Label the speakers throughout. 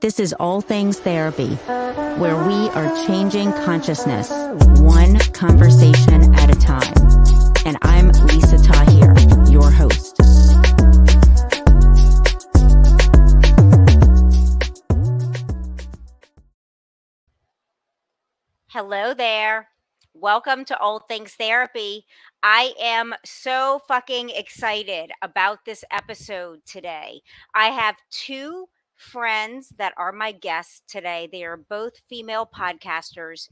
Speaker 1: This is All Things Therapy, where we are changing consciousness one conversation at a time. And I'm Lisa Tahir, your host.
Speaker 2: Hello there. Welcome to All Things Therapy. I am so fucking excited about this episode today. I have two friends that are my guests today. They are both female podcasters.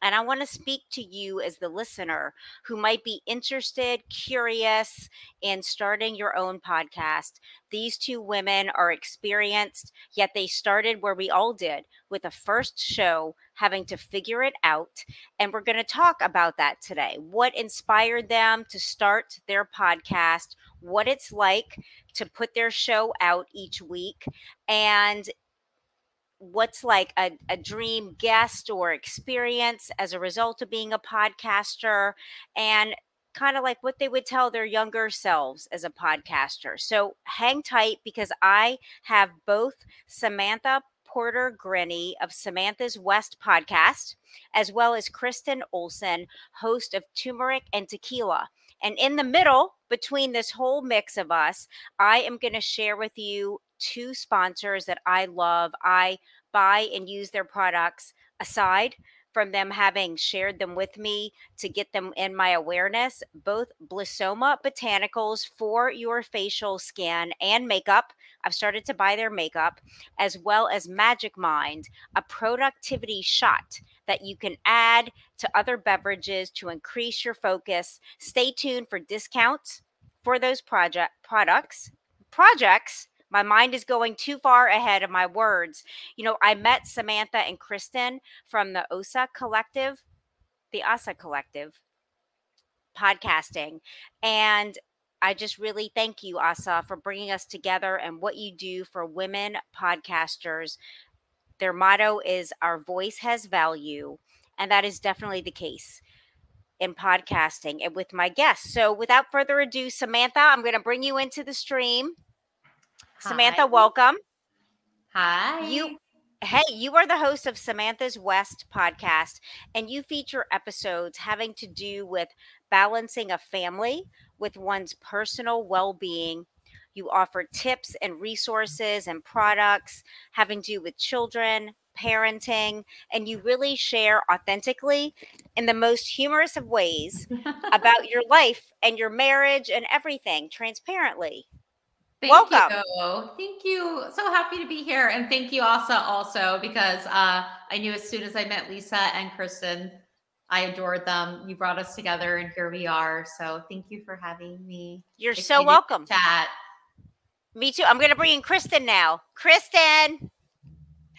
Speaker 2: And I want to speak to you as the listener who might be interested, curious in starting your own podcast. These two women are experienced, yet they started where we all did with a first show, having to figure it out. And we're going to talk about that today. What inspired them to start their podcast, what it's like to put their show out each week, and what's like a, a dream guest or experience as a result of being a podcaster and kind of like what they would tell their younger selves as a podcaster. So hang tight because I have both Samantha Porter Grenny of Samantha's West podcast, as well as Kristen Olson, host of Turmeric and Tequila. And in the middle, between this whole mix of us, I am going to share with you two sponsors that I love. I buy and use their products aside from them having shared them with me to get them in my awareness. Both Blissoma Botanicals for your facial skin and makeup. I've started to buy their makeup, as well as Magic Mind, a productivity shot that you can add to other beverages to increase your focus. Stay tuned for discounts for those project products projects my mind is going too far ahead of my words. You know, I met Samantha and Kristen from the OSA Collective, the ASA Collective podcasting. And I just really thank you, Asa, for bringing us together and what you do for women podcasters. Their motto is Our voice has value. And that is definitely the case in podcasting and with my guests. So, without further ado, Samantha, I'm going to bring you into the stream. Samantha, welcome.
Speaker 3: Hi.
Speaker 2: You Hey, you are the host of Samantha's West podcast, and you feature episodes having to do with balancing a family with one's personal well being. You offer tips and resources and products having to do with children, parenting, and you really share authentically in the most humorous of ways about your life and your marriage and everything transparently.
Speaker 3: Thank Welcome. you. Thank you. So happy to be here. And thank you also also because uh, I knew as soon as I met Lisa and Kristen, I adored them. You brought us together and here we are. So thank you for having me.
Speaker 2: You're so welcome.
Speaker 3: Chat.
Speaker 2: Me too. I'm going to bring in Kristen now. Kristen.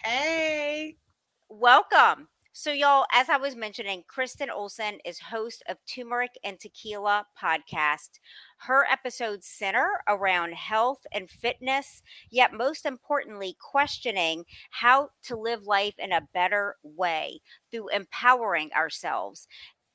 Speaker 4: Hey.
Speaker 2: Welcome. So, y'all, as I was mentioning, Kristen Olson is host of Turmeric and Tequila podcast. Her episodes center around health and fitness, yet most importantly, questioning how to live life in a better way through empowering ourselves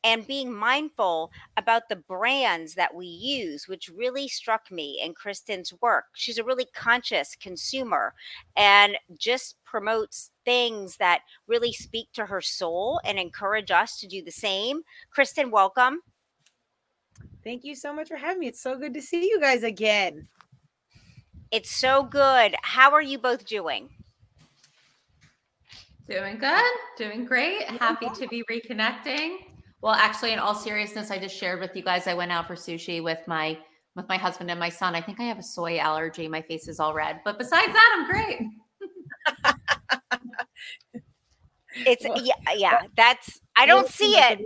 Speaker 2: and being mindful about the brands that we use, which really struck me in Kristen's work. She's a really conscious consumer and just promotes things that really speak to her soul and encourage us to do the same. Kristen, welcome.
Speaker 4: Thank you so much for having me. It's so good to see you guys again.
Speaker 2: It's so good. How are you both doing?
Speaker 3: Doing good, doing great. Happy to be reconnecting. Well, actually, in all seriousness, I just shared with you guys. I went out for sushi with my with my husband and my son. I think I have a soy allergy. My face is all red, but besides that, I'm great.
Speaker 2: it's yeah, yeah. That's I don't see it.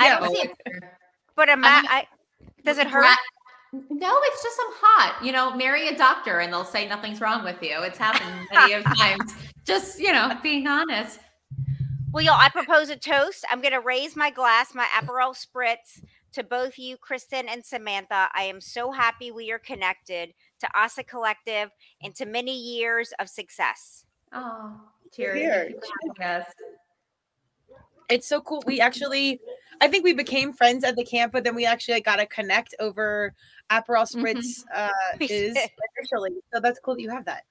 Speaker 2: I don't see it. But am um, I, I does it hurt?
Speaker 3: No, it's just I'm hot. You know, marry a doctor and they'll say nothing's wrong with you. It's happened many of times. Just you know, being honest.
Speaker 2: Well, y'all, I propose a toast. I'm going to raise my glass, my Aperol Spritz, to both you, Kristen and Samantha. I am so happy we are connected to Asa Collective and to many years of success.
Speaker 3: Oh, cheers.
Speaker 4: Yes. It's so cool. We actually, I think we became friends at the camp, but then we actually got to connect over Aperol mm-hmm. Spritz mm-hmm. uh, is officially. So that's cool that you have that.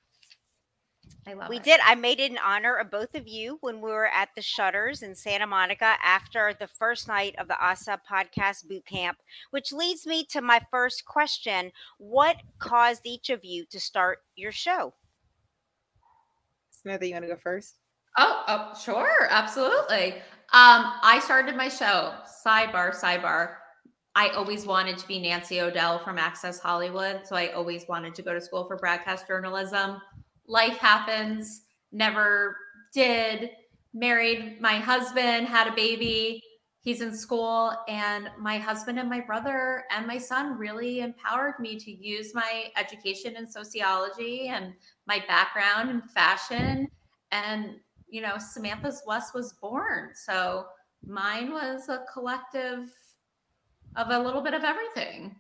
Speaker 3: I love
Speaker 2: we
Speaker 3: it.
Speaker 2: did. I made it in honor of both of you when we were at the Shutters in Santa Monica after the first night of the ASA podcast boot camp, which leads me to my first question. What caused each of you to start your show?
Speaker 4: Samantha, you want to go first?
Speaker 3: Oh, oh, sure, absolutely. Um, I started my show. Sidebar, sidebar. I always wanted to be Nancy O'Dell from Access Hollywood, so I always wanted to go to school for broadcast journalism. Life happens, never did. Married my husband, had a baby. He's in school, and my husband and my brother and my son really empowered me to use my education in sociology and my background in fashion and you know, Samantha's West was born. So mine was a collective of a little bit of everything.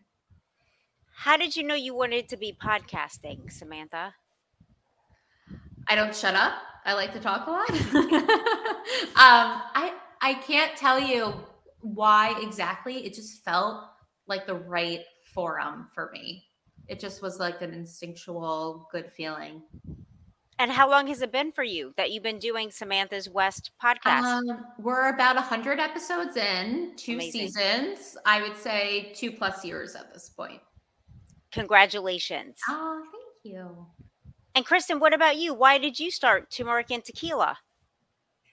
Speaker 2: How did you know you wanted to be podcasting, Samantha?
Speaker 3: I don't shut up. I like to talk a lot. um, I I can't tell you why exactly. It just felt like the right forum for me. It just was like an instinctual good feeling.
Speaker 2: And how long has it been for you that you've been doing Samantha's West podcast?
Speaker 3: Um, we're about 100 episodes in, two
Speaker 2: Amazing.
Speaker 3: seasons. I would say two plus years at this point.
Speaker 2: Congratulations.
Speaker 3: Oh, thank you.
Speaker 2: And Kristen, what about you? Why did you start Turmeric and Tequila?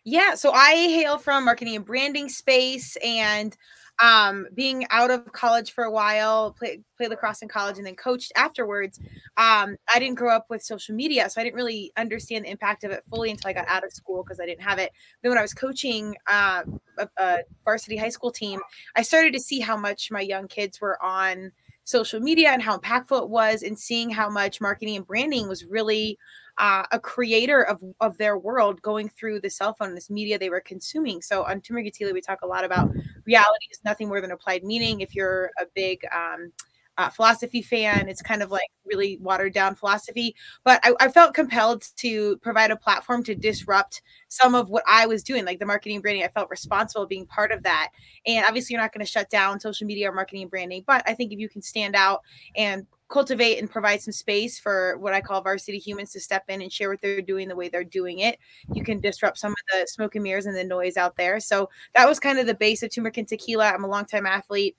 Speaker 4: Yeah, so I hail from marketing and branding space and um being out of college for a while, play lacrosse in college and then coached afterwards. Um I didn't grow up with social media, so I didn't really understand the impact of it fully until I got out of school because I didn't have it. Then when I was coaching uh, a, a varsity high school team, I started to see how much my young kids were on social media and how impactful it was and seeing how much marketing and branding was really uh, a creator of, of their world going through the cell phone, this media they were consuming. So on and we talk a lot about reality is nothing more than applied meaning. If you're a big um, uh, philosophy fan, it's kind of like really watered down philosophy. But I, I felt compelled to provide a platform to disrupt some of what I was doing, like the marketing branding. I felt responsible being part of that. And obviously, you're not going to shut down social media or marketing and branding. But I think if you can stand out and cultivate and provide some space for what I call varsity humans to step in and share what they're doing the way they're doing it. You can disrupt some of the smoke and mirrors and the noise out there. So that was kind of the base of Turmeric and Tequila. I'm a longtime athlete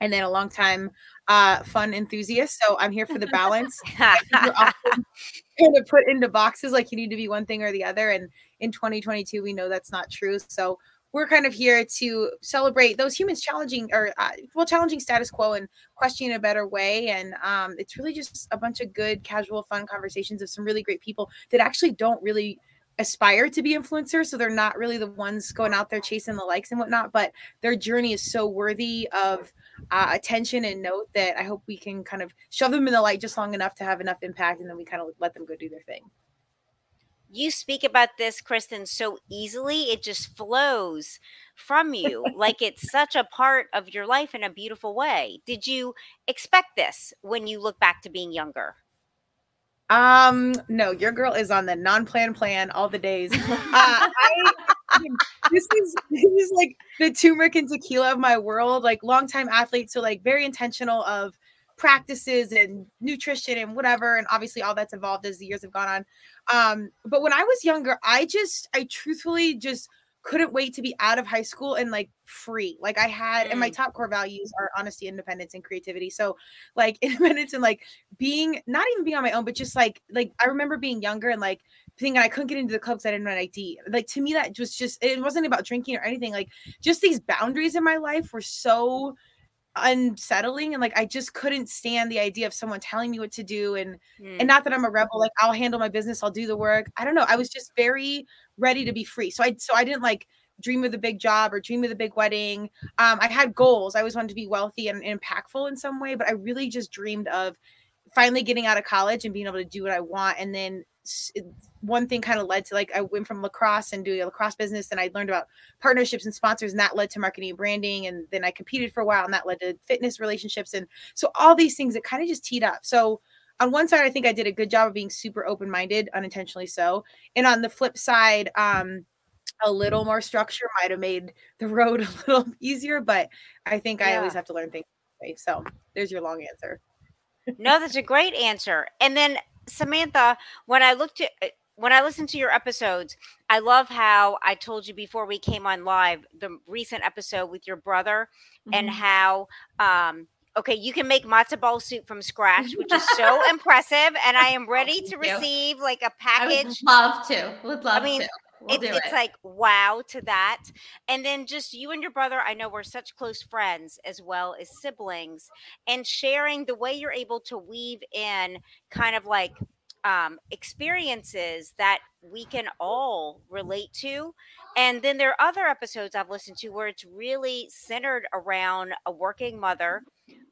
Speaker 4: and then a long time uh, fun enthusiast. So I'm here for the balance. You're often kind of put into boxes like you need to be one thing or the other. And in 2022, we know that's not true. So we're kind of here to celebrate those humans challenging or uh, well challenging status quo and questioning a better way. And um, it's really just a bunch of good casual fun conversations of some really great people that actually don't really aspire to be influencers. So they're not really the ones going out there chasing the likes and whatnot but their journey is so worthy of uh, attention and note that i hope we can kind of shove them in the light just long enough to have enough impact and then we kind of let them go do their thing
Speaker 2: you speak about this, Kristen, so easily. It just flows from you like it's such a part of your life in a beautiful way. Did you expect this when you look back to being younger?
Speaker 4: Um, no, your girl is on the non-plan plan all the days. Uh, I, this is this is like the turmeric and tequila of my world. Like longtime athlete, so like very intentional of practices and nutrition and whatever, and obviously all that's evolved as the years have gone on. Um, but when I was younger, I just I truthfully just couldn't wait to be out of high school and like free. Like I had, and my top core values are honesty, independence, and creativity. So like independence and like being not even being on my own, but just like like I remember being younger and like thinking I couldn't get into the clubs I didn't have an ID. Like to me, that was just it wasn't about drinking or anything. Like just these boundaries in my life were so unsettling and like I just couldn't stand the idea of someone telling me what to do and
Speaker 2: Hmm.
Speaker 4: and not that I'm a rebel like I'll handle my business I'll do the work I don't know I was just very ready to be free so I so I didn't like dream of the big job or dream of the big wedding um I had goals I always wanted to be wealthy and, and impactful in some way but I really just dreamed of finally getting out of college and being able to do what I want and then one thing kind of led to like I went from lacrosse and doing a lacrosse business and I learned about partnerships and sponsors and that led to marketing and branding and then I competed for a while and that led to fitness relationships and so all these things it kind of just teed up so on one side I think I did a good job of being super open-minded unintentionally so and on the flip side um a little more structure might have made the road a little easier but I think I always have to learn things so there's your long answer
Speaker 2: no, that's a great answer. And then Samantha, when I looked at when I listen to your episodes, I love how I told you before we came on live the recent episode with your brother mm-hmm. and how um okay, you can make matzo ball soup from scratch, which is so impressive. And I am ready to receive like a package.
Speaker 3: love to. Would love I mean, to.
Speaker 2: We'll it's, it. like wow to that. And then just you and your brother, I know we're such close friends as well as siblings, and sharing the way you're able to weave in kind of like um, experiences that we can all relate to. And then there are other episodes I've listened to where it's really centered around a working mother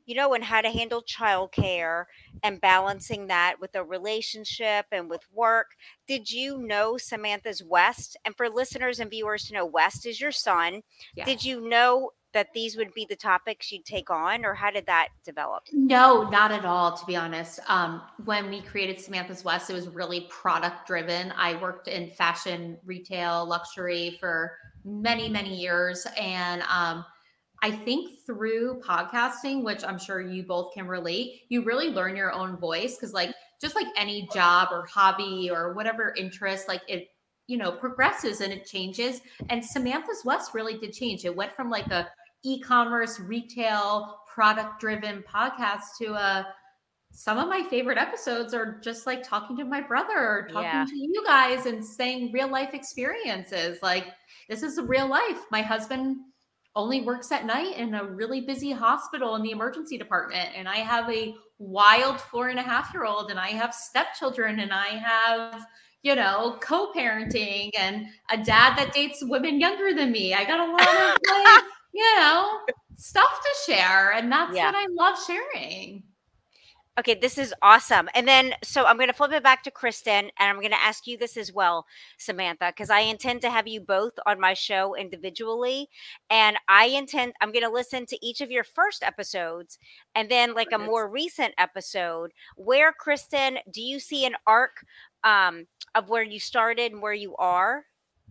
Speaker 2: you know, and how to handle childcare and balancing that with a relationship and with work. Did you know Samantha's West? And for listeners and viewers to know, West is your son. Yeah. Did you know that these would be the topics you'd take on, or how did that develop?
Speaker 3: No, not at all, to be honest. Um, when we created Samantha's West, it was really product driven. I worked in fashion, retail, luxury for many, many years. And, um, I think through podcasting, which I'm sure you both can relate, you really learn your own voice because, like, just like any job or hobby or whatever interest, like it, you know, progresses and it changes. And Samantha's West really did change. It went from like a e-commerce, retail, product-driven podcast to a some of my favorite episodes are just like talking to my brother or talking yeah. to you guys and saying real life experiences. Like, this is real life. My husband only works at night in a really busy hospital in the emergency department. And I have a wild four and a half year old, and I have stepchildren, and I have, you know, co parenting and a dad that dates women younger than me. I got a lot of, like, you know, stuff to share. And that's yeah. what I love sharing.
Speaker 2: Okay, this is awesome. And then, so I'm going to flip it back to Kristen, and I'm going to ask you this as well, Samantha, because I intend to have you both on my show individually. And I intend, I'm going to listen to each of your first episodes and then like a more recent episode. Where, Kristen, do you see an arc um, of where you started and where you are?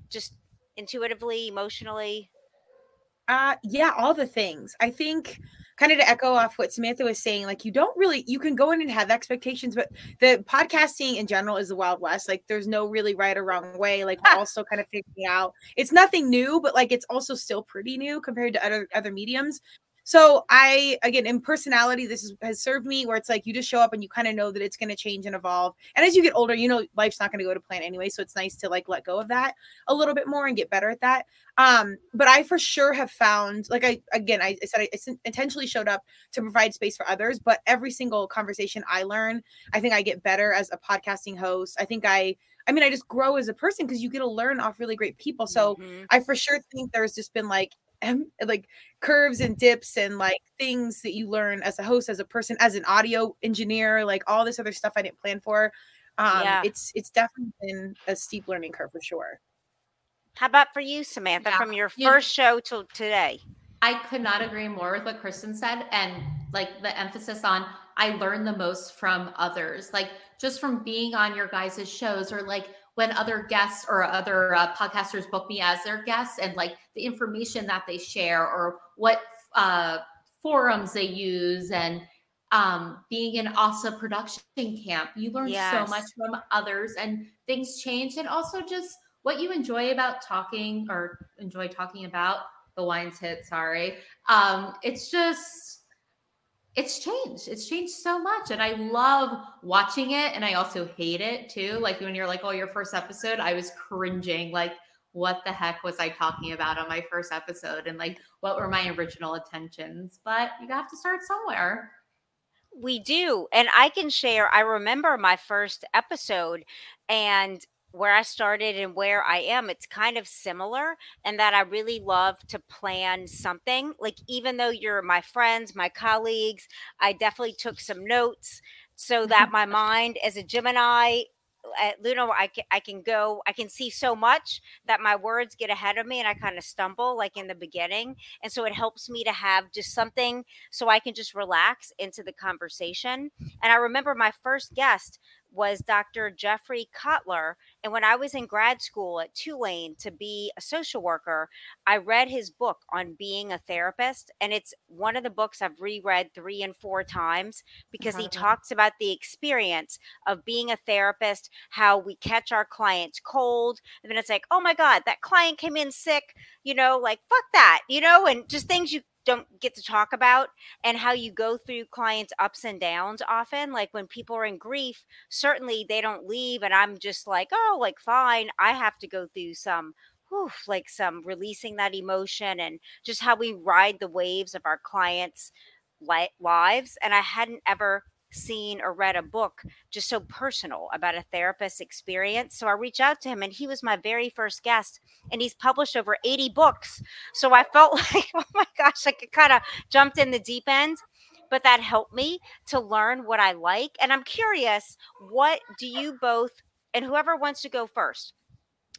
Speaker 2: Just intuitively, emotionally?
Speaker 4: Uh, yeah, all the things. I think kind of to echo off what Samantha was saying, like you don't really you can go in and have expectations, but the podcasting in general is the wild west. Like there's no really right or wrong way. Like we're also kind of figuring out it's nothing new, but like it's also still pretty new compared to other other mediums. So I again in personality, this is, has served me where it's like you just show up and you kind of know that it's going to change and evolve. And as you get older, you know life's not going to go to plan anyway. So it's nice to like let go of that a little bit more and get better at that. Um, but I for sure have found like I again I, I said I, I intentionally showed up to provide space for others, but every single conversation I learn, I think I get better as a podcasting host. I think I I mean, I just grow as a person because you get to learn off really great people. So mm-hmm. I for sure think there's just been like like curves and dips and like things that you learn as a host as a person as an audio engineer like all this other stuff i didn't plan for um yeah. it's it's definitely been a steep learning curve for sure
Speaker 2: how about for you samantha yeah. from your first show till today
Speaker 3: i could not agree more with what kristen said and like the emphasis on i learn the most from others like just from being on your guys' shows or like when other guests or other uh, podcasters book me as their guests and like the information that they share or what uh, forums they use and um, being in ASA production camp, you learn yes. so much from others and things change. And also just what you enjoy about talking or enjoy talking about the wines hit, sorry. Um, it's just, it's changed. It's changed so much. And I love watching it. And I also hate it too. Like when you're like, oh, your first episode, I was cringing. Like, what the heck was I talking about on my first episode? And like, what were my original intentions? But you have to start somewhere.
Speaker 2: We do. And I can share, I remember my first episode and where I started and where I am, it's kind of similar and that I really love to plan something. Like, even though you're my friends, my colleagues, I definitely took some notes so that my mind as a Gemini uh, at Luno, I can, I can go, I can see so much that my words get ahead of me and I kind of stumble like in the beginning. And so it helps me to have just something so I can just relax into the conversation. And I remember my first guest was Dr. Jeffrey Kottler. And when I was in grad school at Tulane to be a social worker, I read his book on being a therapist. And it's one of the books I've reread three and four times because he uh-huh. talks about the experience of being a therapist, how we catch our clients cold. And then it's like, oh my God, that client came in sick, you know, like fuck that, you know, and just things you don't get to talk about and how you go through clients ups and downs often like when people are in grief certainly they don't leave and i'm just like oh like fine i have to go through some whew, like some releasing that emotion and just how we ride the waves of our clients li- lives and i hadn't ever seen or read a book just so personal about a therapist's experience. So I reached out to him and he was my very first guest and he's published over 80 books. So I felt like, oh my gosh, I could kind of jumped in the deep end. But that helped me to learn what I like. And I'm curious, what do you both, and whoever wants to go first,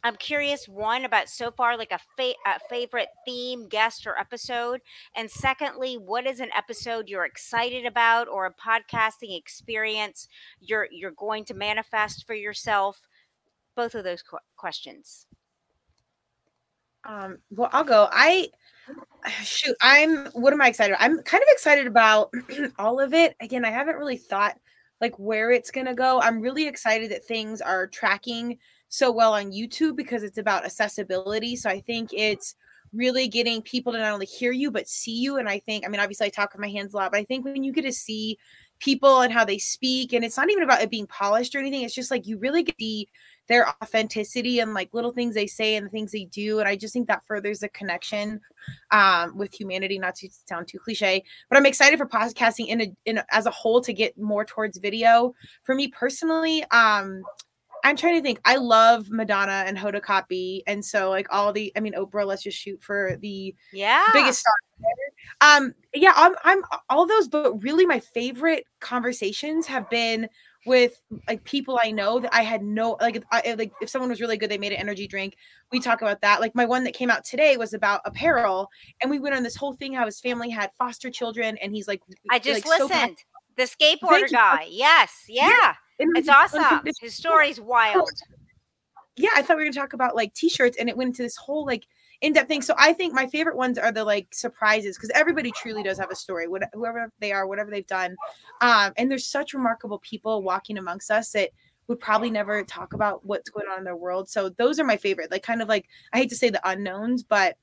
Speaker 2: I'm curious one about so far like a, fa- a, favorite theme, guest, or episode, and secondly, what is an episode you're excited about or a podcasting experience you're you're going to manifest for yourself? Both of those qu- questions.
Speaker 4: Um, well, I'll go. I shoot. I'm. What am I excited? About? I'm kind of excited about all of it. Again, I haven't really thought like where it's gonna go. I'm really excited that things are tracking so well on YouTube because it's about accessibility. So I think it's really getting people to not only hear you but see you. And I think, I mean, obviously I talk with my hands a lot, but I think when you get to see people and how they speak, and it's not even about it being polished or anything, it's just like you really get the their authenticity and like little things they say and the things they do. And I just think that furthers the connection um, with humanity, not to sound too cliche, but I'm excited for podcasting in a, in a, as a whole to get more towards video. For me personally, um, I'm trying to think. I love Madonna and Hoda Kotb, and so like all the, I mean Oprah. Let's just shoot for the
Speaker 2: yeah
Speaker 4: biggest star. Um, yeah, I'm, I'm all those, but really my favorite conversations have been with like people I know that I had no like if, I, like if someone was really good, they made an energy drink. We talk about that. Like my one that came out today was about apparel, and we went on this whole thing how his family had foster children, and he's like,
Speaker 2: I just
Speaker 4: like,
Speaker 2: listened. So the skateboarder guy. Yes, yeah. yeah. It's awesome. His story's wild.
Speaker 4: Yeah, I thought we were gonna talk about like t-shirts, and it went into this whole like in-depth thing. So I think my favorite ones are the like surprises because everybody truly does have a story, whatever whoever they are, whatever they've done. Um, and there's such remarkable people walking amongst us that would probably never talk about what's going on in their world. So those are my favorite. Like kind of like I hate to say the unknowns, but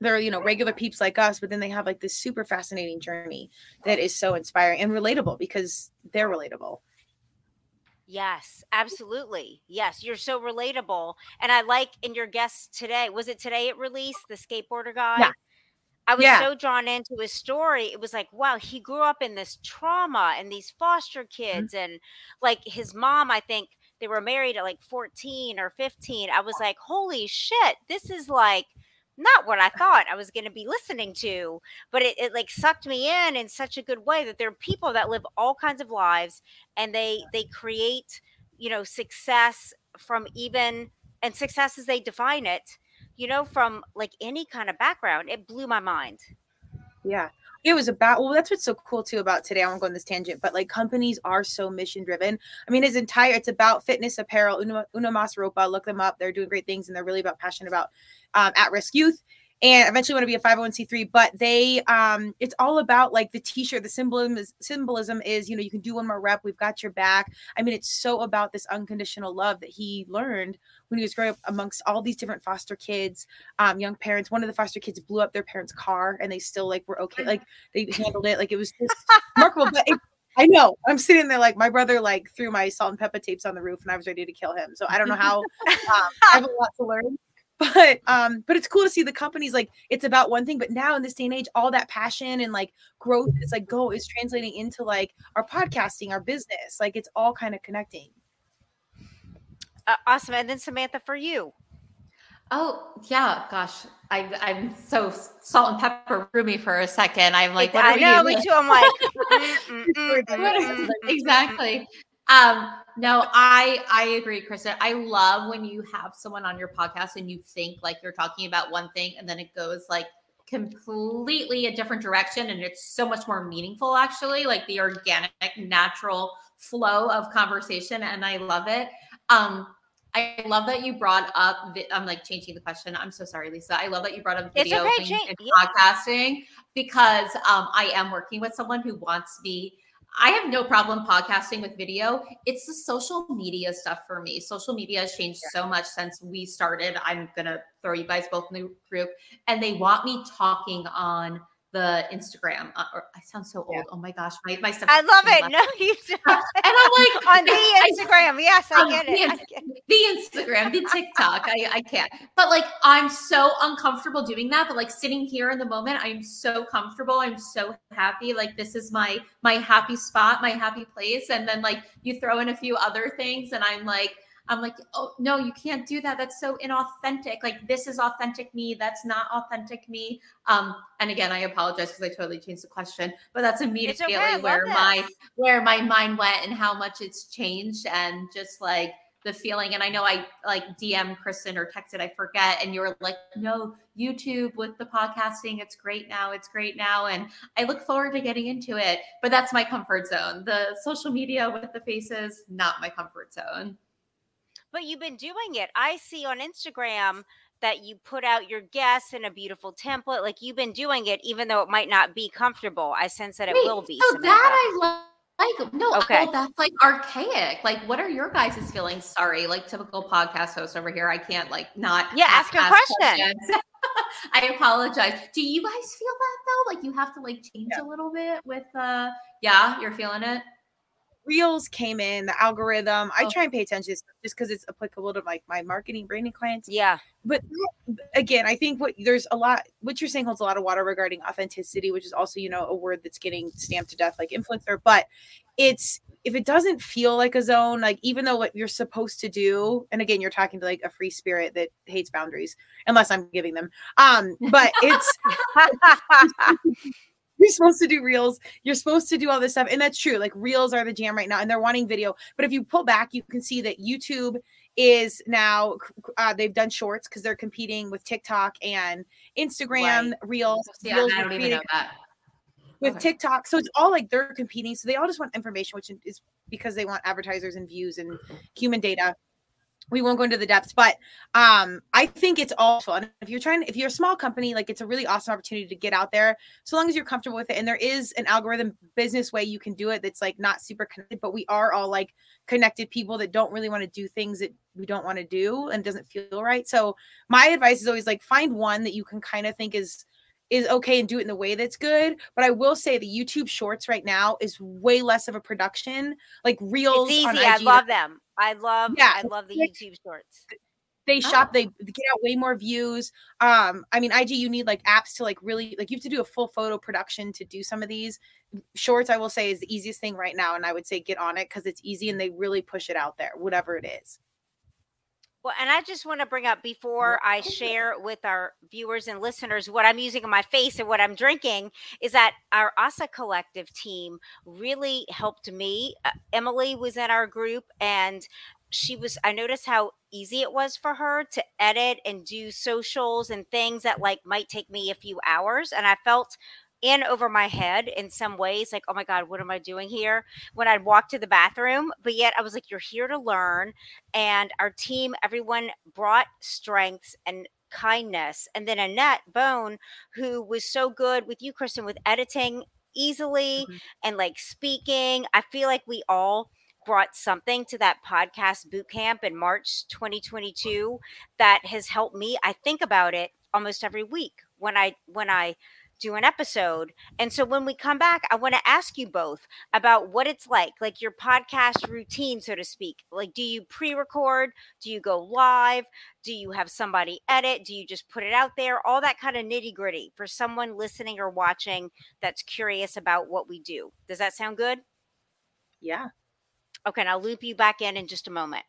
Speaker 4: they're you know regular peeps like us but then they have like this super fascinating journey that is so inspiring and relatable because they're relatable
Speaker 2: Yes, absolutely. Yes, you're so relatable. And I like in your guest today, was it today it released the skateboarder guy?
Speaker 4: Yeah.
Speaker 2: I was
Speaker 4: Yeah.
Speaker 2: so drawn into his story. It was like, wow, he grew up in this trauma and these foster
Speaker 4: Mhm.
Speaker 2: kids. And like his mom, I think they were married at like 14 or 15. I was like, holy shit, this is like not what I thought I was going to be listening to, but it, it like sucked me in in such a good way that there are people that live all kinds of lives and they they create, you know, success from even and success as they define it, you know, from like any kind of background. It blew my mind.
Speaker 4: Yeah. It was about well, that's what's so cool too about today. I won't go on this tangent, but like companies are so mission driven. I mean, his entire it's about fitness apparel. Mas Ropa, look them up. They're doing great things and they're really about passionate about um, at risk youth and eventually want to be a 501c3 but they um it's all about like the t-shirt the symbolism is symbolism is you know you can do one more rep we've got your back i mean it's so about this unconditional love that he learned when he was growing up amongst all these different foster kids um young parents one of the foster kids blew up their parents car and they still like were okay like they handled it like it was just remarkable but it, I know. I'm sitting there like my brother like threw my salt and pepper tapes on the roof and I was ready to kill him. So I don't know how um, I have a lot to learn but um but it's cool to see the companies like it's about one thing but now in this day and age all that passion and like growth is like go is translating into like our podcasting our business like it's all kind of connecting
Speaker 2: Uh, awesome. And then Samantha, for you.
Speaker 3: Oh yeah, gosh, I, I'm so salt and pepper roomy for a second. I'm like,
Speaker 2: It-
Speaker 3: what are
Speaker 2: I know,
Speaker 3: doing?
Speaker 2: me too. I'm like, mm, mm,
Speaker 4: What is this?
Speaker 2: mm,
Speaker 3: exactly. Um, no, I I agree, Kristen. I love when you have someone on your podcast and you think like you're talking about one thing and then it goes like completely a different direction and it's so much more meaningful actually like the organic natural flow of conversation and I love it. Um, I love that you brought up. I'm like changing the question. I'm so sorry, Lisa. I love that you brought up video okay, and yeah. podcasting because um, I am working with someone who wants be I have no problem podcasting with video. It's the social media stuff for me. Social media has changed so much since we started. I'm going to throw you guys both in the group. And they want me talking on the Instagram. Uh, or, I sound so old. Yeah. Oh my gosh, my my stuff.
Speaker 2: I love it. No, you don't. and
Speaker 3: I'm
Speaker 2: like on the Instagram. yes, I get,
Speaker 3: the, I get, it. The Instagram, the TikTok. I I can't. But like, I'm so uncomfortable doing that. But like sitting here in the moment, I'm so comfortable. I'm so happy. Like this is my my happy spot, my happy place. And then like you throw in a few other things, and I'm like I'm like, oh no, you can't do that. That's so inauthentic. Like this is authentic me. That's not authentic me. Um, and again, I apologize because I totally changed the question, but that's immediately okay, where my where my mind went and how much it's changed and just like the feeling. And I know I like DM Kristen or texted, I forget, and you were like, no, YouTube with the podcasting, it's great now, it's great now. And I look forward to getting into it. But that's my comfort zone. The social media with the faces, not my comfort zone.
Speaker 2: But you've been doing it. I see on Instagram that you put out your guests in a beautiful template. Like you've been doing it, even though it might not be comfortable. I sense that it Wait, will be.
Speaker 3: So Samantha. that I love. Like no, okay. That's like archaic. Like, what are your guys' feelings? Sorry, like typical podcast host over here. I can't like not.
Speaker 2: Yeah, ask, ask a question.
Speaker 3: I apologize. Do you guys feel that though? Like you have to like change yeah. a little bit with uh yeah, you're feeling it?
Speaker 4: Reels came in the algorithm i oh. try and pay attention just because it's applicable to like my marketing branding clients
Speaker 2: yeah
Speaker 4: but again i think what there's a lot what you're saying holds a lot of water regarding authenticity which is also you know a word that's getting stamped to death like influencer but it's if it doesn't feel like a zone like even though what you're supposed to do and again you're talking to like a free spirit that hates boundaries unless i'm giving them um but it's you're supposed to do reels. You're supposed to do all this stuff. And that's true. Like reels are the jam right now and they're wanting video. But if you pull back, you can see that YouTube is now uh, they've done shorts because they're competing with TikTok and Instagram right. reels.
Speaker 3: Yeah,
Speaker 4: reels
Speaker 3: I don't even know that.
Speaker 4: With okay. TikTok. So it's all like they're competing. So they all just want information, which is because they want advertisers and views and human data we won't go into the depths but um i think it's all fun if you're trying if you're a small company like it's a really awesome opportunity to get out there so long as you're comfortable with it and there is an algorithm business way you can do it that's like not super connected but we are all like connected people that don't really want to do things that we don't want to do and doesn't feel right so my advice is always like find one that you can kind of think is is okay and do it in the way that's good. But I will say the YouTube Shorts right now is way less of a production. Like reels,
Speaker 2: it's easy. I love them. I love. Yeah, I love the YouTube Shorts.
Speaker 4: They shop. Oh. They get out way more views. Um, I mean, IG, you need like apps to like really like you have to do a full photo production to do some of these shorts. I will say is the easiest thing right now, and I would say get on it because it's easy and they really push it out there, whatever it is.
Speaker 2: Well, and I just want to bring up before I share with our viewers and listeners what I'm using on my face and what I'm drinking is that our ASA collective team really helped me. Uh, Emily was in our group and she was I noticed how easy it was for her to edit and do socials and things that like might take me a few hours and I felt in over my head in some ways like oh my god what am i doing here when i'd walk to the bathroom but yet i was like you're here to learn and our team everyone brought strengths and kindness and then annette bone who was so good with you kristen with editing easily mm-hmm. and like speaking i feel like we all brought something to that podcast boot camp in march 2022 that has helped me i think about it almost every week when i when i do an episode. And so when we come back, I want to ask you both about what it's like, like your podcast routine, so to speak. Like, do you pre record? Do you go live? Do you have somebody edit? Do you just put it out there? All that kind of nitty gritty for someone listening or watching that's curious about what we do. Does that sound good?
Speaker 4: Yeah.
Speaker 2: Okay, and I'll loop you back in in just a moment.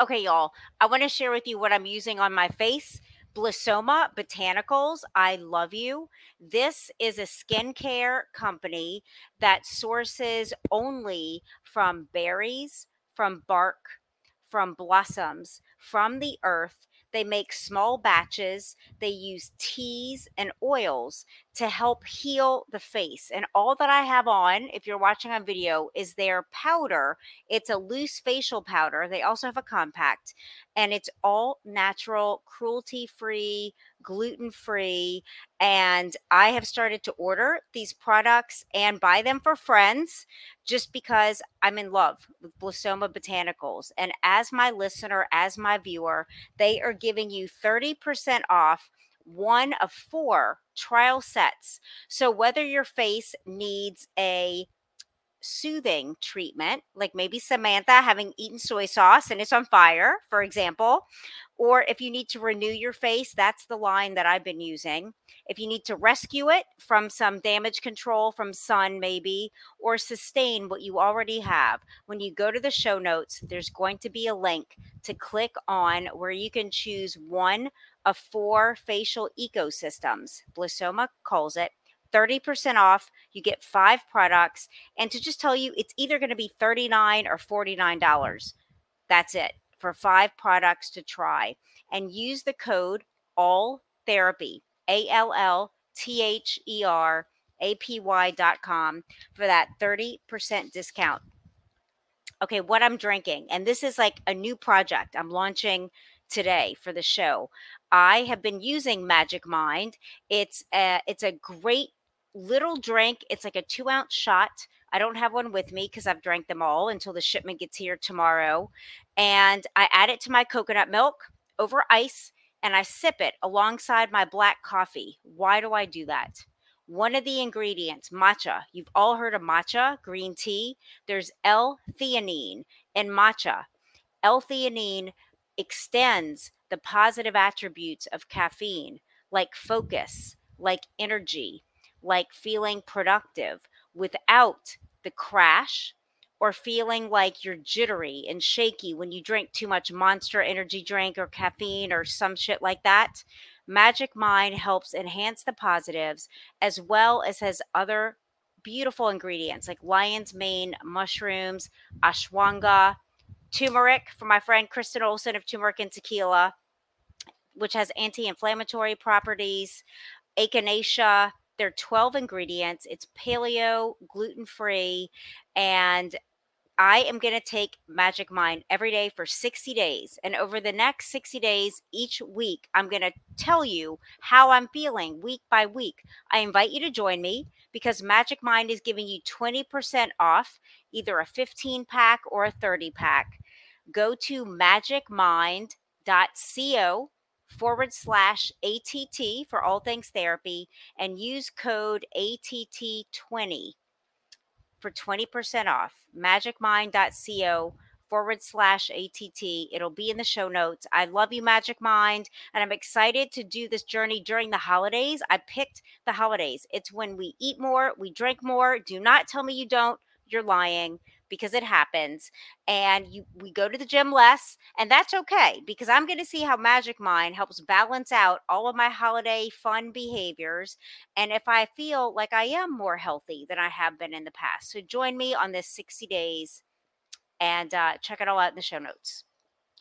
Speaker 2: Okay, y'all, I want to share with you what I'm using on my face Blissoma Botanicals, I love you. This is a skincare company that sources only from berries, from bark, from blossoms, from the earth They make small batches. They use teas and oils to help heal the face. And all that I have on, if you're watching on video, is their powder. It's a loose facial powder. They also have a compact, and it's all natural, cruelty free, gluten free. And I have started to order these products and buy them for friends just because I'm in love with Blissoma Botanicals. And as my listener, as my viewer, they are giving you 30% off one of four trial sets. So whether your face needs a soothing treatment, like maybe Samantha having eaten soy sauce and it's on fire, for example, or if you need to renew your face, that's the line that I've been using. If you need to rescue it from some damage control from sun, maybe, or sustain what you already have, when you go to the show notes, there's going to be a link to click on where you can choose one of four facial ecosystems. Blissoma calls it. 30% off. You get five products. And to just tell you, it's either going to be 39 or $49. That's it for five products to try. And use the code all therapy, A L L T H E R A P Y dot com for that 30% discount. Okay, what I'm drinking, and this is like a new project I'm launching today for the show. I have been using Magic Mind. It's a, it's a great little drink. It's like a two ounce shot. I don't have one with me because I've drank them all until the shipment gets here tomorrow. And I add it to my coconut milk over ice and I sip it alongside my black coffee. Why do I do that? One of the ingredients, matcha. You've all heard of matcha, green tea. There's L theanine in matcha. L theanine extends the positive attributes of caffeine, like focus, like energy, like feeling productive without the crash or feeling like you're jittery and shaky when you drink too much monster energy drink or caffeine or some shit like that. Magic Mind helps enhance the positives as well as has other beautiful ingredients like lion's mane mushrooms, ashwagandha, turmeric for my friend Kristen Olson of Turmeric and Tequila, which has anti inflammatory properties, echinacea. There are 12 ingredients. It's paleo, gluten free, and I am going to take Magic Mind every day for 60 days. And over the next 60 days, each week, I'm going to tell you how I'm feeling week by week. I invite you to join me because Magic Mind is giving you 20% off either a 15 pack or a 30 pack go to magicmind.co forward slash ATT for all things therapy and use code ATT20 for 20% off. Magicmind.co forward slash ATT. It'll be in the show notes. I love you, Magic Mind, and I'm excited to do this journey during the holidays. I picked the holidays. It's when we eat more, we drink more. Do not tell me you don't. You're lying because it happens and you we go to the gym less and that's okay because i'm going to see how magic mind helps balance out all of my holiday fun behaviors and if i feel like i am more healthy than i have been in the past. So join me on this 60 days and uh, check it all out in the show notes.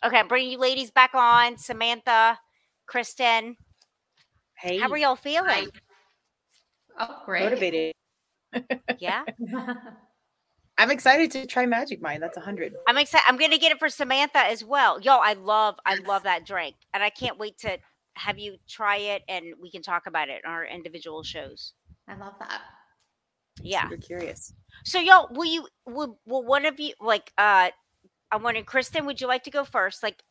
Speaker 2: Okay i'm bringing you ladies back on samantha kristen. Hey how are y'all feeling?
Speaker 3: Oh great.
Speaker 4: Motivated.
Speaker 2: Yeah
Speaker 4: I'm excited to try Magic Mind. That's a hundred.
Speaker 2: I'm excited. I'm gonna get it for Samantha as well. Yo, I love, I love that drink, and I can't wait to have you try it, and we can talk about it on our individual shows.
Speaker 3: I love that.
Speaker 2: Yeah,
Speaker 4: super curious.
Speaker 2: So, yo, will you? Will, will one of you like? uh I'm wondering, Kristen, would you like to go first? Like,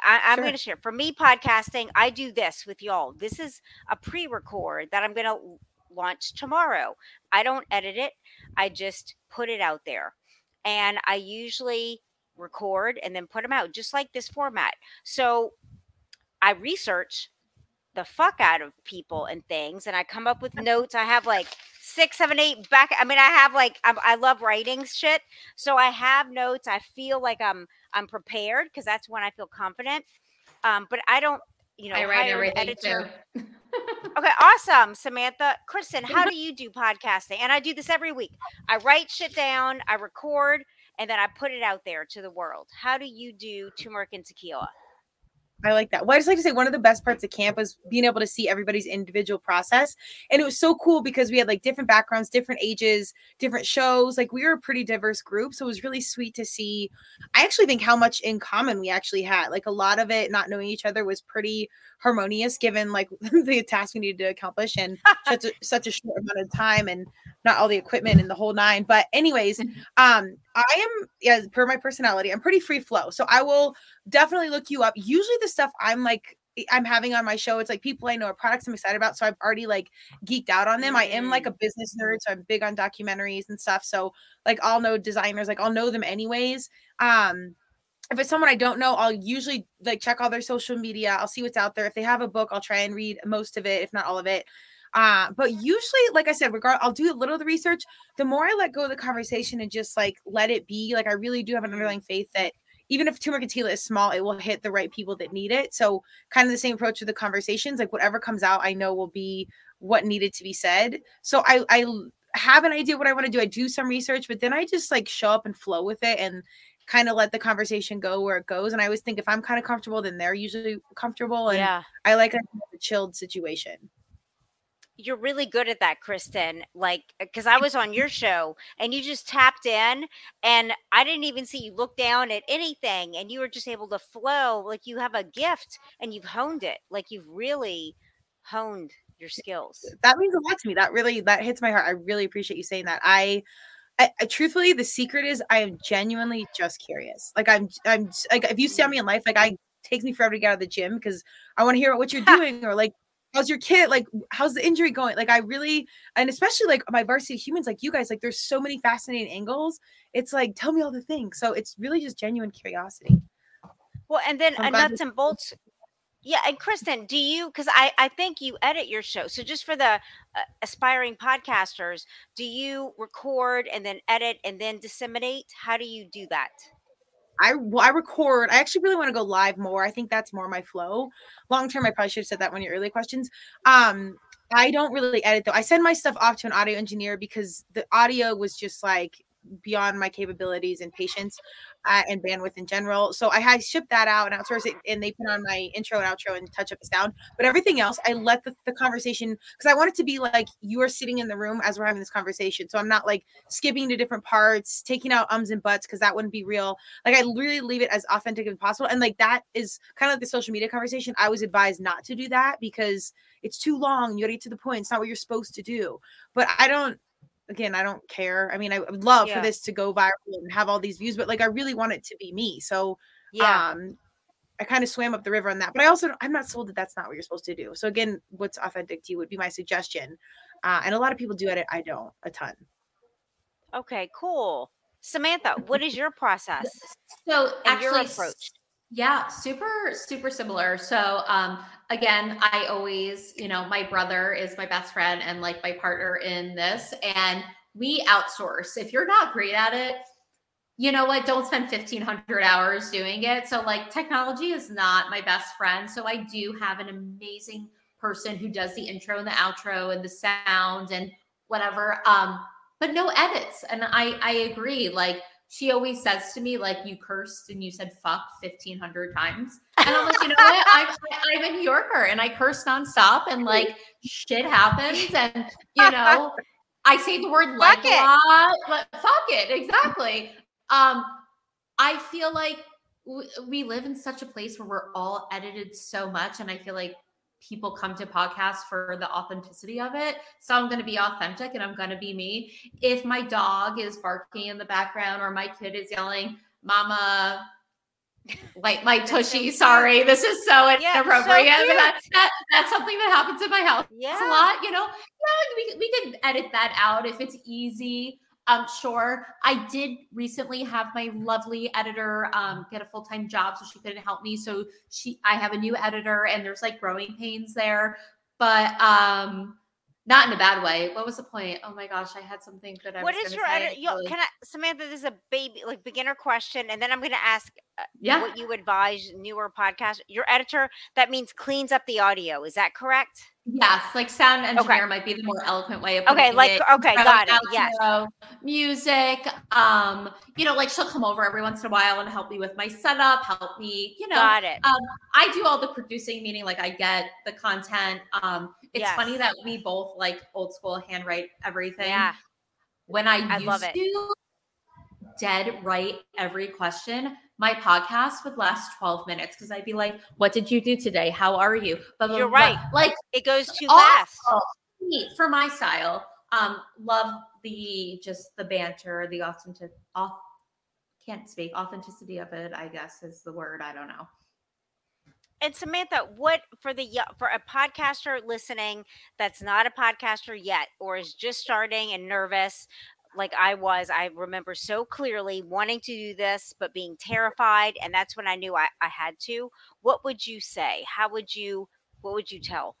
Speaker 2: I, am sure. going to share. For me, podcasting, I do this with y'all. This is a pre-record that I'm going to launch tomorrow. I don't edit it. I just put it out there. And I usually record and then put them out just like this format. So I research the fuck out of people and things and I come up with notes. I have like six, seven, eight back. I mean, I have like I'm, i love writing shit, so I have notes. I feel like I'm I'm prepared because that's when I feel confident. Um, but I don't, you know,
Speaker 3: I write everything editor.
Speaker 2: too. okay, awesome, Samantha. Kristen, how mm-hmm. do you do podcasting? And I do this every week. I write shit down, I record, and then I put it out there to the world. How do you do turmeric and tequila?
Speaker 4: I like that. Well, I just like to say one of the best parts of camp was being able to see everybody's individual process. And it was so cool because we had like different backgrounds, different ages, different shows. Like we were a pretty diverse group. So it was really sweet to see. I actually think how much in common we actually had. Like a lot of it, not knowing each other was pretty harmonious given like the task we needed to accomplish and such, a, such a short amount of time and not all the equipment and the whole nine. But anyways, um, I am yeah, per my personality, I'm pretty free flow. So I will definitely look you up. Usually the stuff I'm like I'm having on my show, it's like people I know are products I'm excited about. So I've already like geeked out on them. I am like a mm. business nerd, so I'm big on documentaries and stuff. So like I'll know designers, like I'll know them anyways. Um if it's someone I don't know, I'll usually like check all their social media. I'll see what's out there. If they have a book, I'll try and read most of it, if not all of it. Uh, but usually, like I said, regard I'll do a little of the research. The more I let go of the conversation and just like let it be, like I really do have an underlying faith that even if turmeric and is small, it will hit the right people that need it. So kind of the same approach to the conversations. Like whatever comes out, I know will be what needed to be said. So I I have an idea what I want to do. I do some research, but then I just like show up and flow with it and kind of let the conversation go where it goes. And I always think if I'm kind of comfortable, then they're usually comfortable. And yeah. I like a chilled situation
Speaker 2: you're really good at that, Kristen. Like, uh, because I was on your show and you just tapped in, and I didn't even see you look down at anything, and you were just able to flow. Like, you have a gift and you've honed it. Like, you've really honed your skills.
Speaker 4: That means a lot to me. That really that hits my heart. I really appreciate you saying that. I, I, I truthfully, the secret is I am genuinely just curious. Like, I'm, I'm like, if you see me mm. in life, like, I takes me forever to get out of the gym because I want to hear what you're doing or like how's your kid? Like how's the injury going? Like i really and especially like my varsity humans like you guys like there's so many fascinating angles. It's like tell me all the things. So it's really just genuine curiosity.
Speaker 2: Well and then nuts and bolts yeah and kristen do you because i i think you edit your show. So just for the uh, aspiring podcasters do you record and then edit and then disseminate? How do you do that
Speaker 4: I I record. I actually really want to go live more. I think that's more my flow. Long term, I probably should have said that one of your early questions. Um, I don't really edit though. I send my stuff off to an audio engineer because the audio was just like beyond my capabilities and patience uh, and bandwidth in general. So I had shipped that out and outsourced it, and they put on my intro and outro and touch up the sound. But everything else, I let the, the conversation because I want it to be like you are sitting in the room as we're having this conversation. So I'm not like skipping to different parts, taking out ums and buts because that wouldn't be real. Like I really leave it as authentic as possible. And like that is kind of like the social media conversation. I was advised not to do that because it's too long. You gotta get to the point. It's not what you're supposed to do. But I don't again, I don't care. I mean, I would love yeah. for this to go viral and have all these views, but like I really want it to be me. So yeah. um I kind of swam up the river on that. But I also I'm not sold that that's not what you're supposed to do. So again, what's authentic to you would be my suggestion. Uh, and a lot of people do edit. I don't a ton.
Speaker 2: Okay, cool. Samantha, what is your process?
Speaker 3: So actually, your approach. Yeah, super, super similar. So, um, again, I always, you know, my brother is my best friend and like my partner in this, and we outsource. If you're not great at it, you know what? Don't spend 1500 hours doing it. So, like, technology is not my best friend. So, I do have an amazing person who does the intro and the outro and the sound and whatever. Um, but no edits. And I, I agree. Like, she always says to me, like, you cursed and you said fuck 1500 times. And I'm like, you know what? I'm, I'm a New Yorker and I curse nonstop and like shit happens. And, you know, I say the word like a lot, but fuck it. Exactly. Um, I feel like we live in such a place where we're all edited so much. And I feel like people come to podcasts for the authenticity of it. So I'm going to be authentic and I'm going to be me. If my dog is barking in the background or my kid is yelling, Mama, like my tushy, sorry, this is so inappropriate. Yeah, so that's, that, that's something that happens in my house yeah. A lot, you know. Yeah, we, we can edit that out if it's easy. Um, sure. I did recently have my lovely editor um, get a full time job, so she couldn't help me. So she, I have a new editor, and there's like growing pains there, but um, not in a bad way. What was the point? Oh my gosh, I had something that I.
Speaker 2: What is your editor? Can I, Samantha? This is a baby like beginner question, and then I'm going to ask uh, yeah. what you advise newer podcast? Your editor, that means cleans up the audio. Is that correct?
Speaker 3: Yes, like sound engineer okay. might be the more eloquent way of
Speaker 2: okay. Like
Speaker 3: it.
Speaker 2: okay, got it. Yes,
Speaker 3: music. Um, you know, like she'll come over every once in a while and help me with my setup, help me. You know,
Speaker 2: got it.
Speaker 3: Um, I do all the producing, meaning like I get the content. Um, it's yes. funny that we both like old school handwrite everything.
Speaker 2: Yeah.
Speaker 3: When I, I used to dead write every question, my podcast would last 12 minutes because I'd be like, What did you do today? How are you?
Speaker 2: Blah, blah, You're blah. right.
Speaker 3: Like
Speaker 2: it goes too fast.
Speaker 3: For my style. Um, love the just the banter, the authentic off can't speak authenticity of it, I guess is the word. I don't know.
Speaker 2: And Samantha, what for the for a podcaster listening that's not a podcaster yet or is just starting and nervous, like I was. I remember so clearly wanting to do this, but being terrified. And that's when I knew I, I had to. What would you say? How would you, what would you tell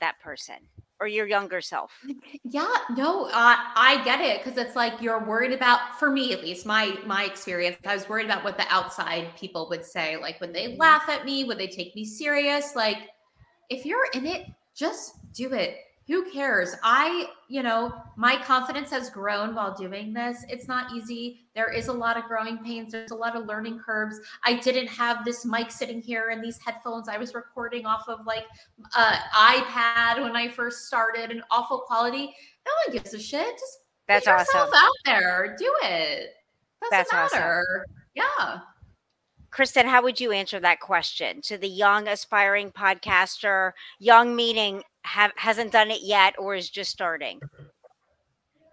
Speaker 2: that person? or your younger self?
Speaker 3: Yeah, no, uh, I get it because it's like you're worried about. For me, at least, my my experience, I was worried about what the outside people would say. Like, would they mm-hmm. laugh at me? Would they take me serious? Like, if you're in it, just do it who cares? I, you know, my confidence has grown while doing this. It's not easy. There is a lot of growing pains. There's a lot of learning curves. I didn't have this mic sitting here and these headphones. I was recording off of like uh iPad when I first started and awful quality. No one gives a shit. Just
Speaker 2: that's
Speaker 3: put
Speaker 2: yourself
Speaker 3: awesome. out there. Do it. Doesn't that's matter. Awesome. Yeah.
Speaker 2: Kristen, how would you answer that question to the young aspiring podcaster? Young meaning have hasn't done it yet or is just starting. Mm-hmm.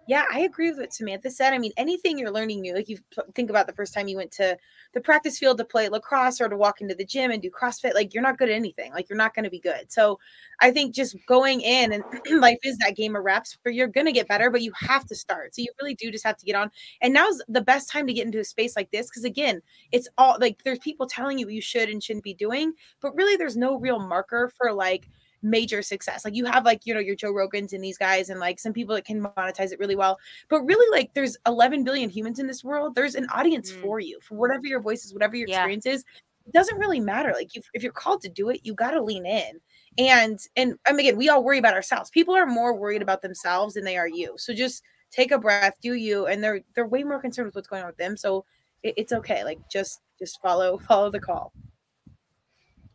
Speaker 4: Yeah, I agree with what Samantha said. I mean, anything you're learning new, like you think about the first time you went to the practice field to play lacrosse or to walk into the gym and do CrossFit, like you're not good at anything. Like you're not going to be good. So I think just going in and life is that game of reps where you're going to get better, but you have to start. So you really do just have to get on. And now's the best time to get into a space like this because again, it's all like there's people telling you you should and shouldn't be doing, but really there's no real marker for like major success. Like you have like, you know, your Joe Rogans and these guys and like some people that can monetize it really well. But really like there's 11 billion humans in this world. There's an audience mm. for you. For whatever your voice is, whatever your yeah. experience is, it doesn't really matter. Like if, if you're called to do it, you got to lean in. And and I mean, again, we all worry about ourselves. People are more worried about themselves than they are you. So just take a breath, do you, and they're they're way more concerned with what's going on with them. So it, it's okay. Like just just follow follow the call.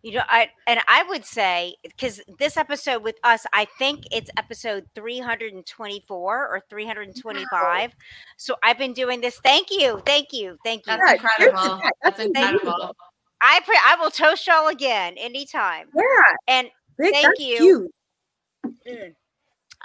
Speaker 2: You know, I and I would say because this episode with us, I think it's episode 324 or 325. Wow. So I've been doing this. Thank you, thank you, thank you.
Speaker 3: That's incredible. That's incredible.
Speaker 2: I pre- I will toast y'all again anytime.
Speaker 4: Yeah,
Speaker 2: and thank you. Mm.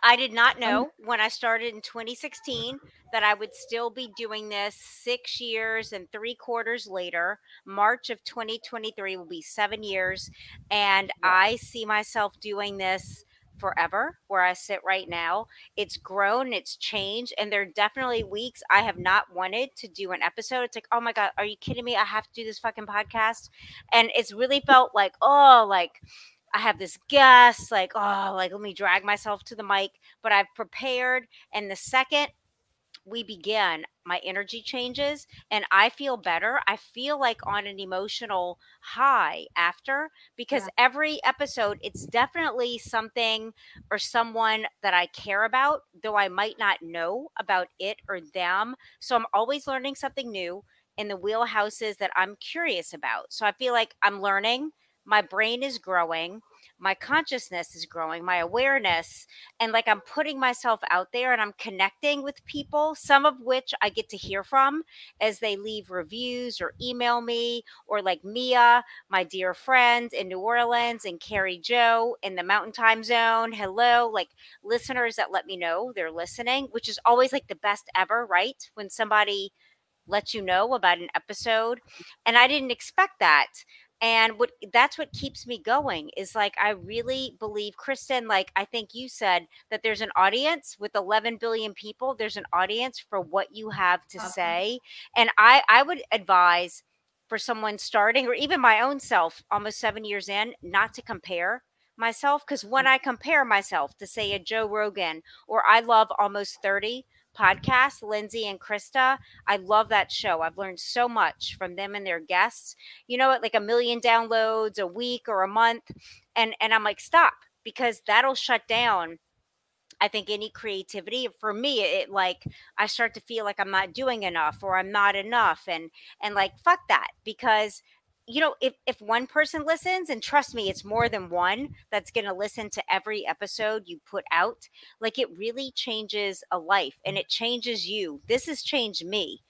Speaker 2: I did not know when I started in 2016 that I would still be doing this six years and three quarters later. March of 2023 will be seven years. And I see myself doing this forever where I sit right now. It's grown, it's changed, and there are definitely weeks I have not wanted to do an episode. It's like, oh my God, are you kidding me? I have to do this fucking podcast. And it's really felt like, oh, like, I have this guest, like, oh, like, let me drag myself to the mic, but I've prepared. And the second we begin, my energy changes and I feel better. I feel like on an emotional high after because yeah. every episode, it's definitely something or someone that I care about, though I might not know about it or them. So I'm always learning something new in the wheelhouses that I'm curious about. So I feel like I'm learning my brain is growing my consciousness is growing my awareness and like i'm putting myself out there and i'm connecting with people some of which i get to hear from as they leave reviews or email me or like mia my dear friend in new orleans and carrie joe in the mountain time zone hello like listeners that let me know they're listening which is always like the best ever right? When somebody lets you know about an episode and i didn't expect that and what that's what keeps me going is like i really believe kristen like i think you said that there's an audience with 11 billion people there's an audience for what you have to say and i i would advise for someone starting or even my own self almost seven years in not to compare myself because when mm. i compare myself to say a joe rogan or i love almost 30 podcast, Lindsey and Krista. I love that show. I've learned so much from them and their guests. You know, what? like a million downloads a week or a month. And and I'm like, stop, because that'll shut down I think any creativity for me, it like I start to feel like I'm not doing enough or I'm not enough, and and like fuck that because you know if if one person listens and trust me it's more than one that's going to listen to every episode you put out like it really changes a life and it changes you this has changed me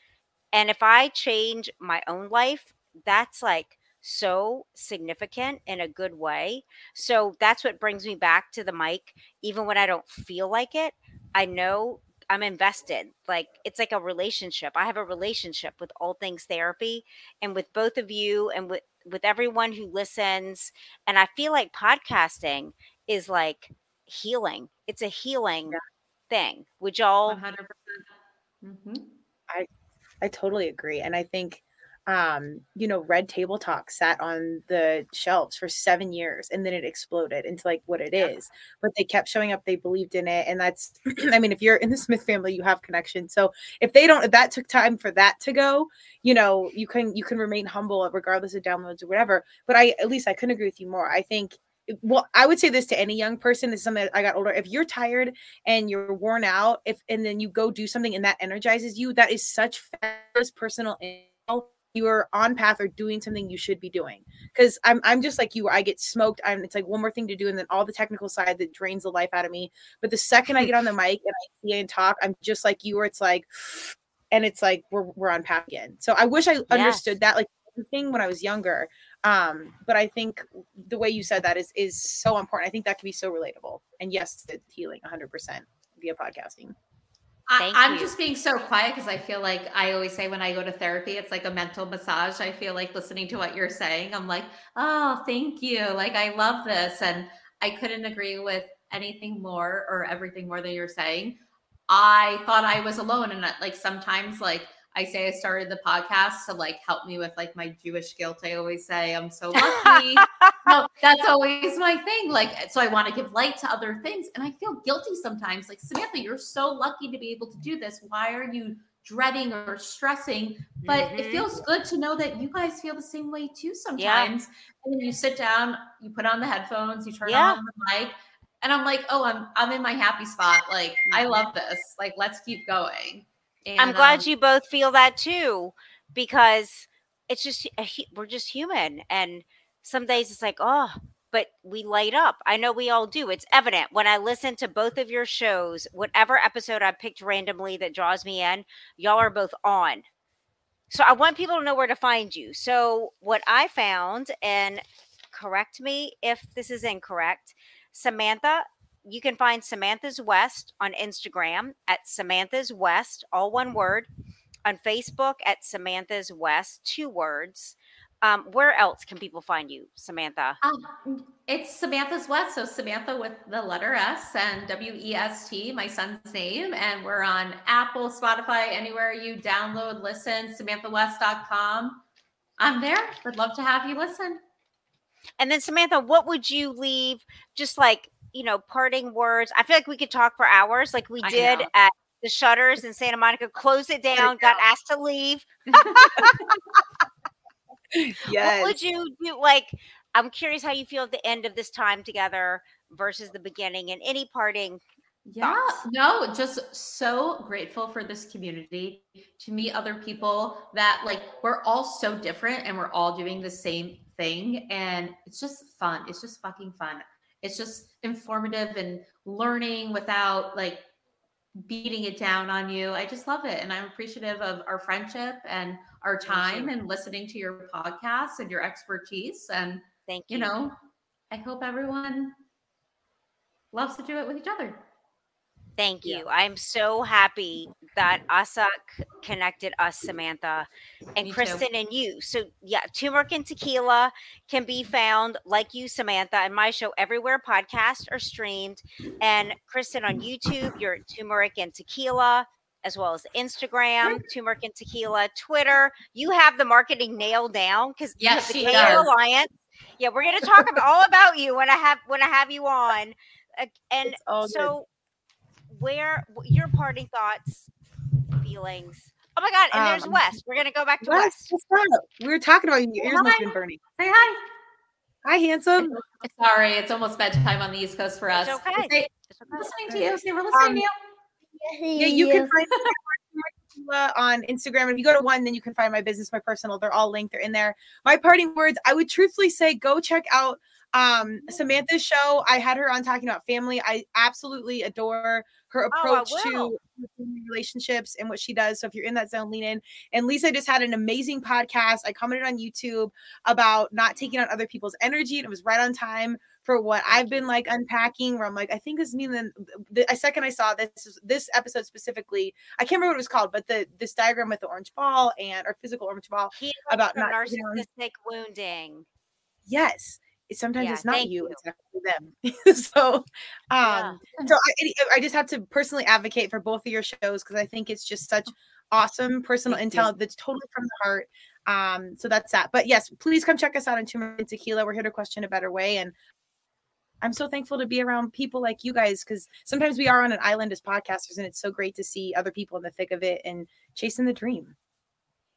Speaker 2: and if i change my own life that's like so significant in a good way. So that's what brings me back to the mic, even when I don't feel like it. I know I'm invested. Like it's like a relationship. I have a relationship with all things therapy and with both of you and with with everyone who listens. And I feel like podcasting is like healing. It's a healing yeah. thing. Would y'all 100%.
Speaker 4: Mm-hmm. I I totally agree. And I think um, you know, Red Table Talk sat on the shelves for seven years and then it exploded into like what it yeah. is. But they kept showing up, they believed in it. And that's, I mean, if you're in the Smith family, you have connections. So if they don't, if that took time for that to go, you know, you can, you can remain humble regardless of downloads or whatever. But I, at least I couldn't agree with you more. I think well i would say this to any young person this is something i got older if you're tired and you're worn out if and then you go do something and that energizes you that is such personal you are on path or doing something you should be doing. Because I'm I'm just like you, I get smoked. I'm it's like one more thing to do, and then all the technical side that drains the life out of me. But the second I get on the mic and I see and talk, I'm just like you, where it's like, and it's like we're we're on path again. So I wish I yes. understood that like thing when I was younger. Um, but I think the way you said that is is so important. I think that can be so relatable. And yes, it's healing 100 percent via podcasting.
Speaker 3: I, am just being so quiet because I feel like I always say when I go to therapy, it's like a mental massage. I feel like listening to what you're saying, I'm like, oh, thank you. Like, I love this. And I couldn't agree with anything more or everything more than you're saying. I thought I was alone. And like sometimes, like, I say I started the podcast to like help me with like my Jewish guilt. I always say I'm so lucky. no, that's always my thing. Like, so I want to give light to other things. And I feel guilty sometimes. Like, Samantha, you're so lucky to be able to do this. Why are you dreading or stressing? But mm-hmm. it feels good to know that you guys feel the same way too sometimes. Yeah. And then you sit down, you put on the headphones, you turn yeah. on the mic. And I'm like, oh, I'm I'm in my happy spot. Like, I mm-hmm. love this. Like, let's keep going.
Speaker 2: And, I'm glad um, you both feel that too, because it's just we're just human, and some days it's like, oh, but we light up. I know we all do. It's evident when I listen to both of your shows, whatever episode I picked randomly that draws me in, y'all are both on. So I want people to know where to find you. So what I found, and correct me if this is incorrect, Samantha you can find Samantha's West on Instagram at Samantha's West, all one word, on Facebook at Samantha's West, two words. Um, where else can people find you, Samantha?
Speaker 3: Um, it's Samantha's West. So Samantha with the letter S and W E S T, my son's name. And we're on Apple, Spotify, anywhere you download, listen, samanthawest.com. I'm there. Would love to have you listen.
Speaker 2: And then, Samantha, what would you leave just like you know, parting words. I feel like we could talk for hours, like we did at the Shutters in Santa Monica. Close it down. Got asked to leave. yes. What would you do? Like, I'm curious how you feel at the end of this time together versus the beginning, and any parting
Speaker 3: yeah, thoughts? no, just so grateful for this community to meet other people that like we're all so different and we're all doing the same thing. And it's just fun. It's just fucking fun it's just informative and learning without like beating it down on you. I just love it. And I'm appreciative of our friendship and our time and listening to your podcast and your expertise. And
Speaker 2: thank you.
Speaker 3: You know, I hope everyone loves to do it with each other.
Speaker 2: Thank you. Yeah. I'm so happy that Asak connected us, Samantha, and Me Kristen too. and you. So, yeah, Turmeric and Tequila can be found, like you, Samantha, and my show everywhere podcasts are streamed. And Kristen on YouTube, you're Turmeric and Tequila, as well as Instagram, Turmeric and Tequila, Twitter. You have the marketing nailed down because yes, you have the KO Alliance. Yeah, we're going to talk about, all about you when I have when I have you on. Uh, and so. Good where your parting thoughts feelings. Oh my god! And there's
Speaker 4: Um,
Speaker 2: Wes. We're gonna go back to
Speaker 4: Wes,
Speaker 2: Wes.
Speaker 4: what's up? We were talking about you. Your ears must have
Speaker 3: Hi.
Speaker 4: been burning.
Speaker 3: Say hi.
Speaker 4: Hi, handsome.
Speaker 3: Sorry, it's almost bedtime on the East Coast for us.
Speaker 2: It's okay.
Speaker 3: Say,
Speaker 2: It's okay.
Speaker 3: listening to you. Say we're listening
Speaker 4: Um,
Speaker 3: to you.
Speaker 4: Yeah, you can find me on Instagram. If you go to one, then you can find my business, my personal. They're all linked. They're in there. My parting words: I would truthfully say, go check out um Samantha's show. I had her on talking about family. I absolutely adore her
Speaker 2: Oh,
Speaker 4: approach
Speaker 2: will.
Speaker 4: to relationships and what she does. So if you're in that zone, lean in. And Lisa just had an amazing podcast. I commented on YouTube about not taking on other people's energy, and it was right on time for what I've been like unpacking. Where I'm like, I think this means then the a second I saw this this episode specifically, I can't remember what it was called, but the this diagram with the orange ball and or physical orange ball.
Speaker 2: Healing
Speaker 4: about not
Speaker 2: narcissistic wounding.
Speaker 4: Yes, sometimes
Speaker 2: Yeah,
Speaker 4: it's not you,
Speaker 2: you.
Speaker 4: it's actually them. so, um, so I, I just have to personally advocate for both of your shows because I think it's just such awesome personal
Speaker 3: Thank you.
Speaker 4: intel that's totally from the heart. Um, so that's that. But yes, please come check us out on Turmeric and Tequila. We're here to question a better way, and I'm so thankful to be around people like you guys because sometimes we are on an island as podcasters, and it's so great to see other people in the thick of it and chasing the dream.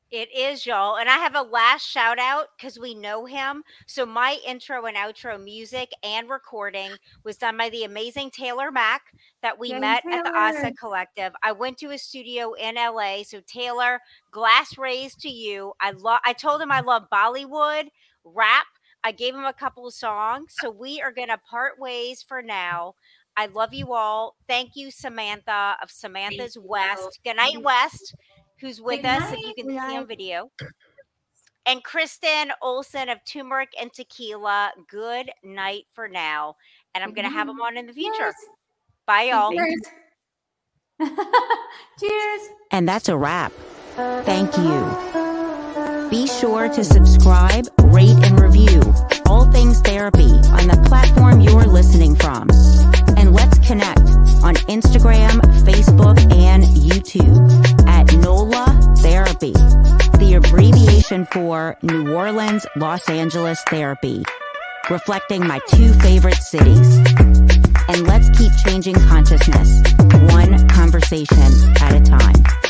Speaker 2: It is, y'all. And I have a last shout out because we know him. So my intro and outro music and recording was done by the amazing Taylor Mack that we
Speaker 3: Yay,
Speaker 2: met at the Asa Collective. I went to a studio in LA. So Taylor, glass raised to you. I love I told him I love Bollywood, rap. I gave him a couple of songs. So we are gonna part ways for now. I love you all. Thank you, Samantha of Samantha's
Speaker 3: you.
Speaker 2: West. Good night, West, who's with
Speaker 3: Good
Speaker 2: us, if you
Speaker 3: night,
Speaker 2: can see on video. And Kristen Olson of Turmeric and Tequila. Good night for now. And I'm going to have them on in the future.
Speaker 3: Yes.
Speaker 2: Bye, y'all.
Speaker 3: Cheers. Cheers.
Speaker 1: And that's a wrap. Thank you. Be sure to subscribe, rate, and review All Things Therapy on the platform you're listening from. And let's connect on Instagram, Facebook, and YouTube at NOLA Therapy, the abbreviation for New Orleans Los Angeles Therapy, reflecting my two favorite cities. And let's keep changing consciousness, one conversation at a time.